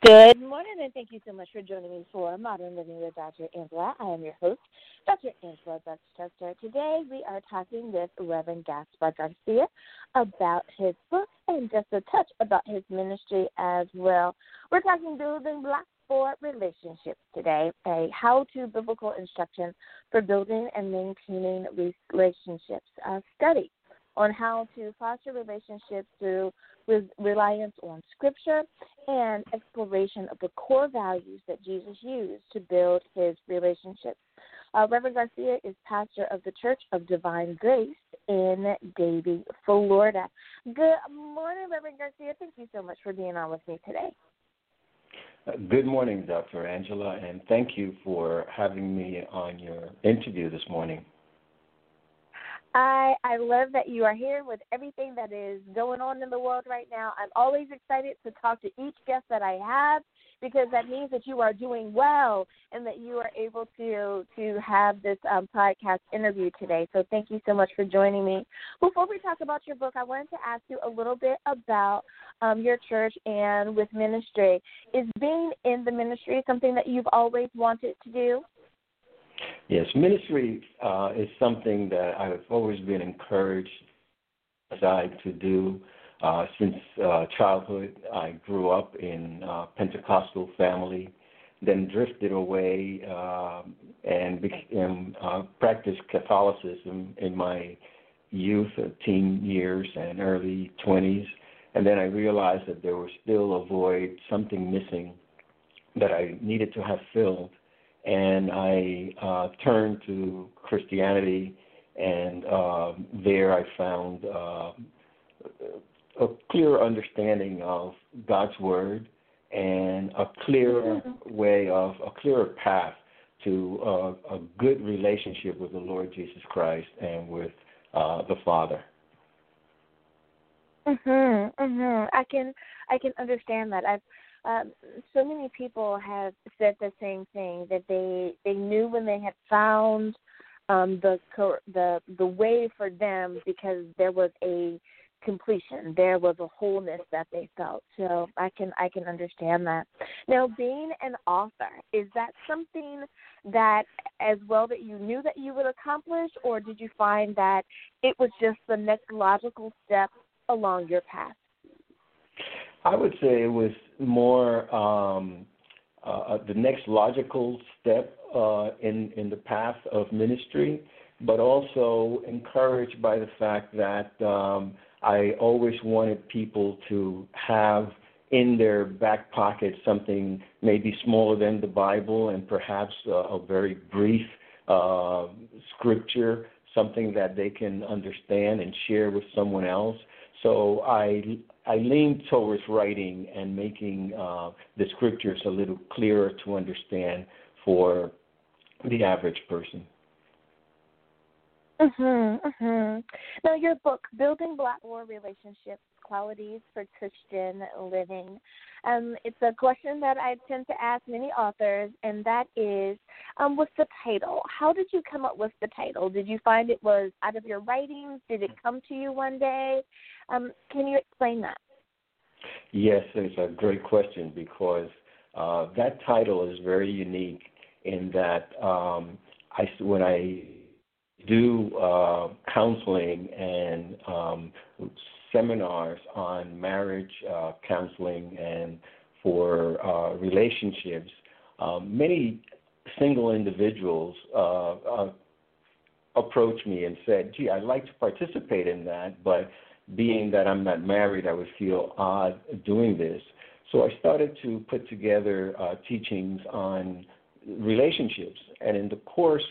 Good morning, and thank you so much for joining me for Modern Living with Dr. Angela. I am your host, Dr. Angela Buckchester. Today, we are talking with Reverend Gaspar Garcia about his book and just a touch about his ministry as well. We're talking building blocks for relationships today, a how to biblical instruction for building and maintaining relationships a study on how to foster relationships through reliance on Scripture and exploration of the core values that Jesus used to build his relationships. Uh, Reverend Garcia is pastor of the Church of Divine Grace in Davie, Florida. Good morning, Reverend Garcia. Thank you so much for being on with me today. Uh, good morning, Dr. Angela, and thank you for having me on your interview this morning. I I love that you are here with everything that is going on in the world right now. I'm always excited to talk to each guest that I have because that means that you are doing well and that you are able to to have this um, podcast interview today. So thank you so much for joining me. Before we talk about your book, I wanted to ask you a little bit about um, your church and with ministry. Is being in the ministry something that you've always wanted to do? Yes, ministry uh, is something that I've always been encouraged to do. Uh, since uh, childhood, I grew up in a Pentecostal family, then drifted away uh, and became, uh, practiced Catholicism in my youth, uh, teen years, and early 20s. And then I realized that there was still a void, something missing that I needed to have filled and I uh, turned to Christianity, and uh, there I found uh, a clear understanding of God's word and a clearer mm-hmm. way of a clearer path to uh, a good relationship with the Lord Jesus Christ and with uh, the Father. Mhm, mhm. I can I can understand that. I've um, so many people have said the same thing that they they knew when they had found um, the the the way for them because there was a completion. There was a wholeness that they felt. So i can i can understand that. Now being an author is that something that as well that you knew that you would accomplish or did you find that it was just the next logical step along your path I would say it was more um, uh, uh, the next logical step uh, in in the path of ministry, but also encouraged by the fact that um, I always wanted people to have in their back pocket something maybe smaller than the Bible and perhaps a, a very brief uh, scripture, something that they can understand and share with someone else. So I I lean towards writing and making uh, the scriptures a little clearer to understand for the average person. Mhm, mhm. Now, your book, "Building Blocks for Relationships: Qualities for Christian Living," um, it's a question that I tend to ask many authors, and that is, um, what's the title? How did you come up with the title? Did you find it was out of your writings? Did it come to you one day? Um, can you explain that? Yes, it's a great question because uh, that title is very unique in that um, I when I do uh, counseling and um, seminars on marriage uh, counseling and for uh, relationships. Um, many single individuals uh, uh, approach me and said, "Gee, I'd like to participate in that, but being that I'm not married, I would feel odd doing this." So I started to put together uh, teachings on relationships, and in the course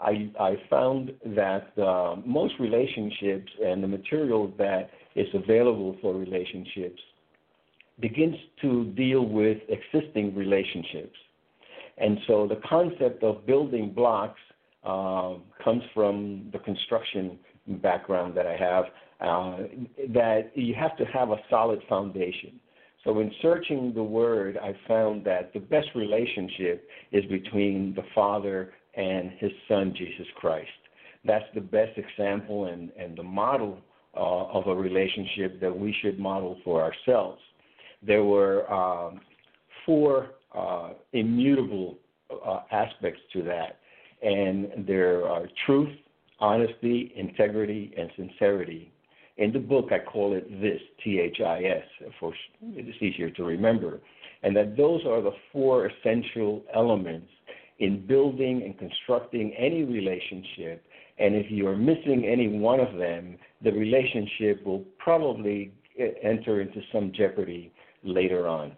I, I found that uh, most relationships and the material that is available for relationships begins to deal with existing relationships. And so the concept of building blocks uh, comes from the construction background that I have, uh, that you have to have a solid foundation. So, in searching the word, I found that the best relationship is between the father and his son, Jesus Christ. That's the best example and, and the model uh, of a relationship that we should model for ourselves. There were um, four uh, immutable uh, aspects to that, and there are truth, honesty, integrity, and sincerity. In the book, I call it this, T H I S, for it's easier to remember, and that those are the four essential elements in building and constructing any relationship. And if you are missing any one of them, the relationship will probably enter into some jeopardy later on.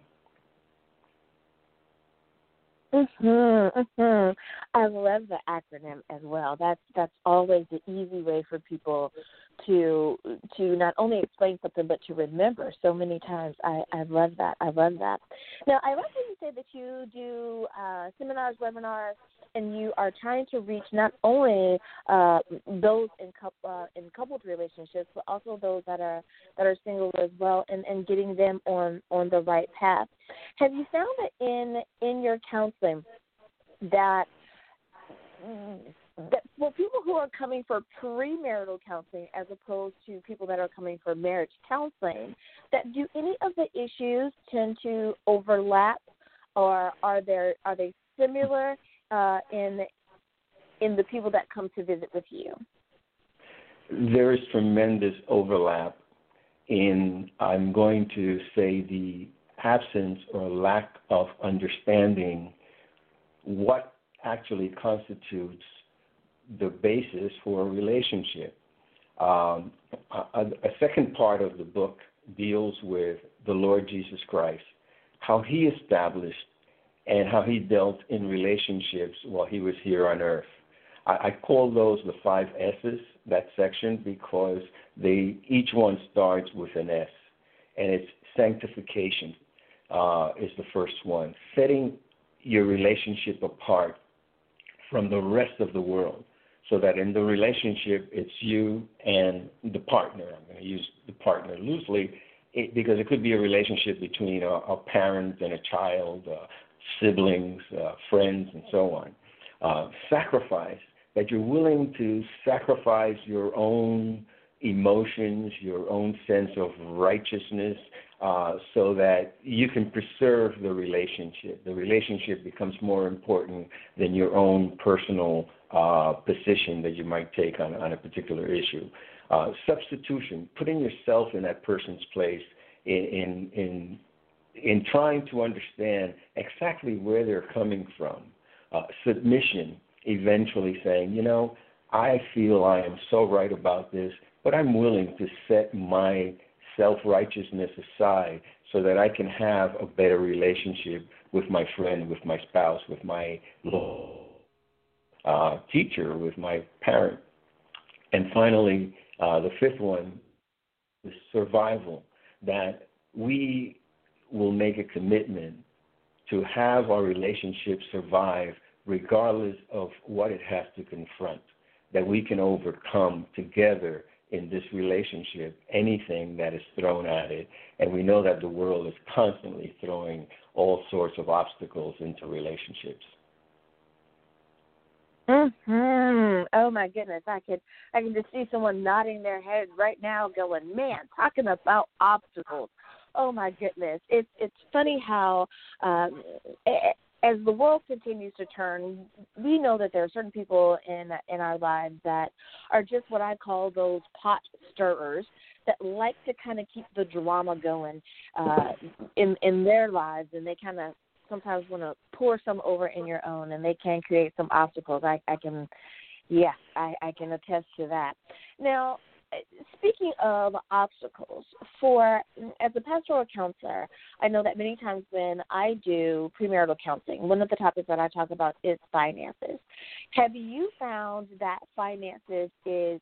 Mhm, mhm. I love the acronym as well. That's that's always the easy way for people to to not only explain something but to remember so many times. I I love that. I love that. Now I like you say that you do uh, seminars, webinars, and you are trying to reach not only uh, those in couple uh, in coupled relationships, but also those that are that are single as well, and, and getting them on on the right path. Have you found that in in your counseling that that for people who are coming for premarital counseling as opposed to people that are coming for marriage counseling, that do any of the issues tend to overlap, or are there are they similar uh, in in the people that come to visit with you? There is tremendous overlap in I'm going to say the absence or lack of understanding what actually constitutes the basis for a relationship. Um, a, a, second part of the book deals with the Lord Jesus Christ, how he established and how he dealt in relationships while he was here on earth. I, I call those the five S's, that section, because they each one starts with an S, and it's sanctification uh, is the first one, setting your relationship apart from the rest of the world so that in the relationship it's you and the partner. I'm going to use the partner loosely it, because it could be a relationship between a, a parent and a child, uh, siblings, uh, friends, and so on. Uh, sacrifice, that you're willing to sacrifice your own emotions, your own sense of righteousness, uh, so that you can preserve the relationship. The relationship becomes more important than your own personal uh, position that you might take on, on a particular issue. Uh, substitution, putting yourself in that person's place in, in, in in trying to understand exactly where they're coming from. Uh, submission, eventually saying, you know, I feel I am so right about this, but I'm willing to set my self righteousness aside so that I can have a better relationship with my friend, with my spouse, with my uh, teacher, with my parent. And finally, uh, the fifth one is survival, that we will make a commitment to have our relationship survive regardless of what it has to confront, that we can overcome together in this relationship anything that is thrown at it. And we know that the world is constantly throwing all sorts of obstacles into relationships. Hmm. Oh my goodness, I could I can just see someone nodding their head right now, going, "Man, talking about obstacles." oh my goodness, it's it's funny how um, as the world continues to turn, we know that there are certain people in in our lives that are just what I call those pot stirrers that like to kind of keep the drama going uh, in in their lives, and they kind of sometimes want to pour some over in your own, and they can create some obstacles. I, I can, yeah, I, I can attest to that. Now, speaking of obstacles, for as a pastoral counselor, I know that many times when I do premarital counseling, one of the topics that I talk about is finances. Have you found that finances is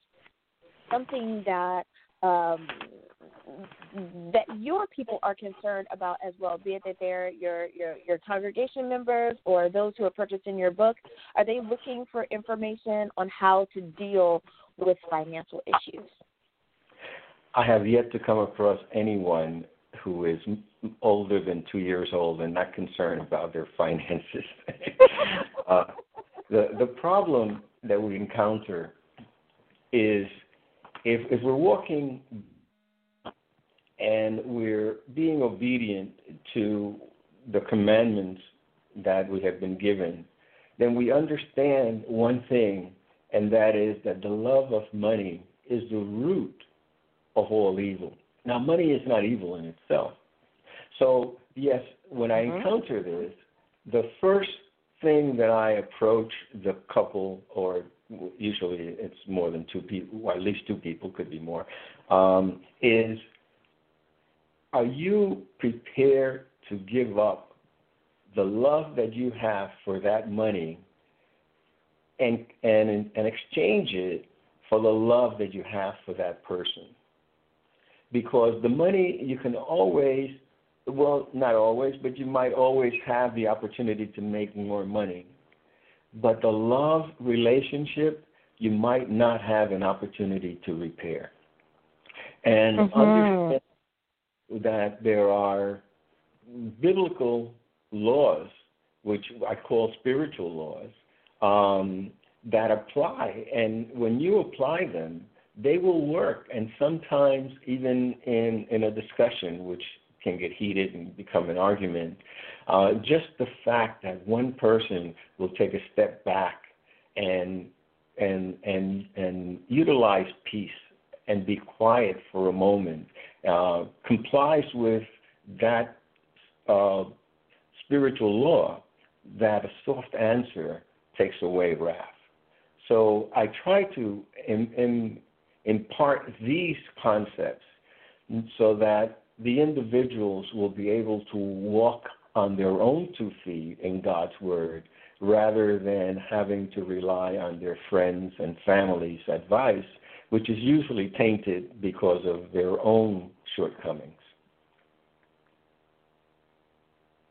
something that um, that your people are concerned about as well, be it that they're your, your your congregation members or those who are purchasing your book, are they looking for information on how to deal with financial issues? I have yet to come across anyone who is older than two years old and not concerned about their finances. uh, the the problem that we encounter is if if we're walking and we're being obedient to the commandments that we have been given, then we understand one thing, and that is that the love of money is the root of all evil. Now, money is not evil in itself. So, yes, when I mm-hmm. encounter this, the first thing that I approach the couple, or usually it's more than two people, or at least two people, could be more, um, is are you prepared to give up the love that you have for that money and and and exchange it for the love that you have for that person? Because the money you can always well, not always, but you might always have the opportunity to make more money. But the love relationship, you might not have an opportunity to repair. And mm-hmm. understand that there are biblical laws, which I call spiritual laws, um, that apply. And when you apply them, they will work. And sometimes, even in, in a discussion, which can get heated and become an argument. Uh, just the fact that one person will take a step back and and and and utilize peace and be quiet for a moment uh, complies with that uh, spiritual law that a soft answer takes away wrath. So I try to in, in, impart these concepts so that the individuals will be able to walk on their own two feet in God's Word rather than having to rely on their friends and family's advice, which is usually tainted because of their own shortcomings.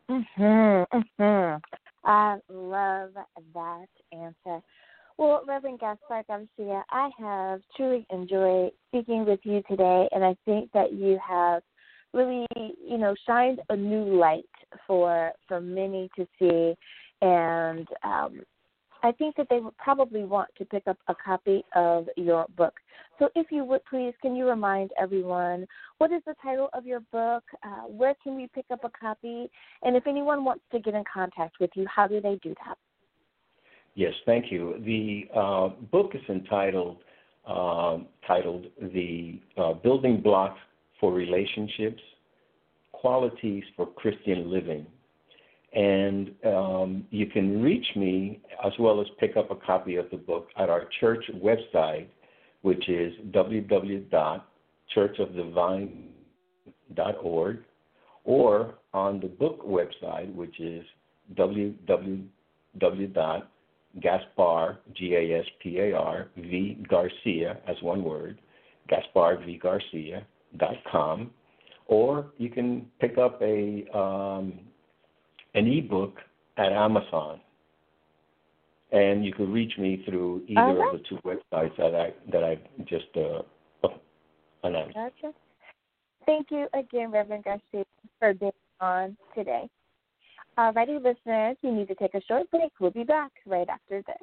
Mhm, mhm. I love that answer. Well, Reverend Gaspar Garcia, I have truly enjoyed speaking with you today, and I think that you have really, you know, shined a new light for for many to see, and um, I think that they would probably want to pick up a copy of your book. So, if you would please, can you remind everyone what is the title of your book? Uh, where can we pick up a copy? And if anyone wants to get in contact with you, how do they do that? Yes, thank you. The uh, book is entitled uh, titled "The uh, Building Blocks for relationships, qualities for Christian living. And um, you can reach me as well as pick up a copy of the book at our church website, which is www.churchofthevine.org, or on the book website, which is www.gaspar, G A S P A R, V Garcia, as one word, Gaspar V Garcia, com, or you can pick up a um, an ebook at Amazon, and you can reach me through either uh-huh. of the two websites that I that I just uh, announced. Gotcha. Thank you again, Reverend Garcia, for being on today. Alrighty, listeners, we need to take a short break. We'll be back right after this.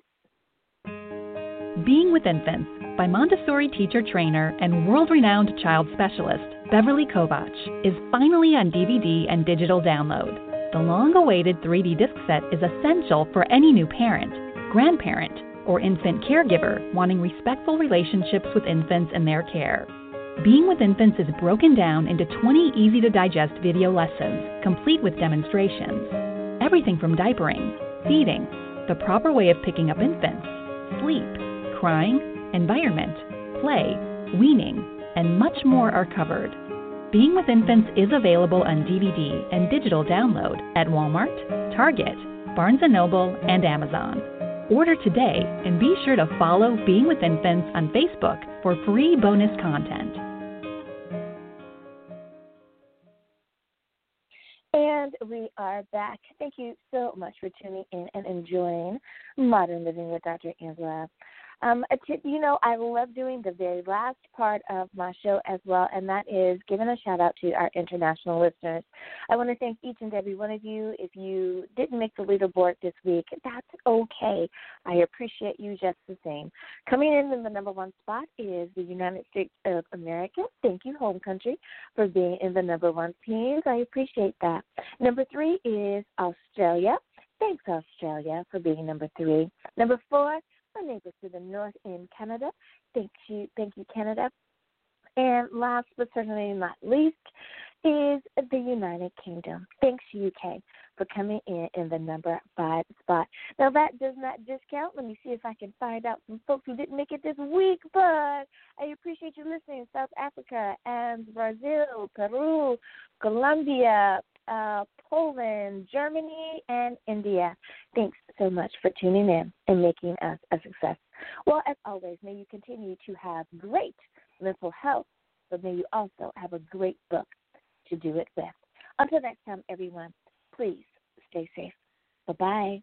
Being with Infants by Montessori teacher trainer and world renowned child specialist Beverly Kovach is finally on DVD and digital download. The long awaited 3D disc set is essential for any new parent, grandparent, or infant caregiver wanting respectful relationships with infants and their care. Being with Infants is broken down into 20 easy to digest video lessons, complete with demonstrations. Everything from diapering, feeding, the proper way of picking up infants, sleep, crying, environment, play, weaning, and much more are covered. Being with Infants is available on DVD and digital download at Walmart, Target, Barnes & Noble, and Amazon. Order today and be sure to follow Being with Infants on Facebook for free bonus content. And we are back. Thank you so much for tuning in and enjoying Modern Living with Dr. Angela. Um, you know, I love doing the very last part of my show as well, and that is giving a shout out to our international listeners. I want to thank each and every one of you. If you didn't make the leaderboard this week, that's okay. I appreciate you just the same. Coming in in the number one spot is the United States of America. Thank you, home country, for being in the number one teams. I appreciate that. Number three is Australia. Thanks, Australia, for being number three. Number four, my neighbors to the north in Canada. Thank you, thank you, Canada. And last but certainly not least is the United Kingdom. Thanks, UK, for coming in in the number five spot. Now, that does not discount. Let me see if I can find out some folks who didn't make it this week, but I appreciate you listening. South Africa and Brazil, Peru, Colombia, uh, Poland, Germany, and India. Thanks so much for tuning in and making us a success. Well, as always, may you continue to have great mental health, but may you also have a great book to do it with. Until next time, everyone, please stay safe. Bye bye.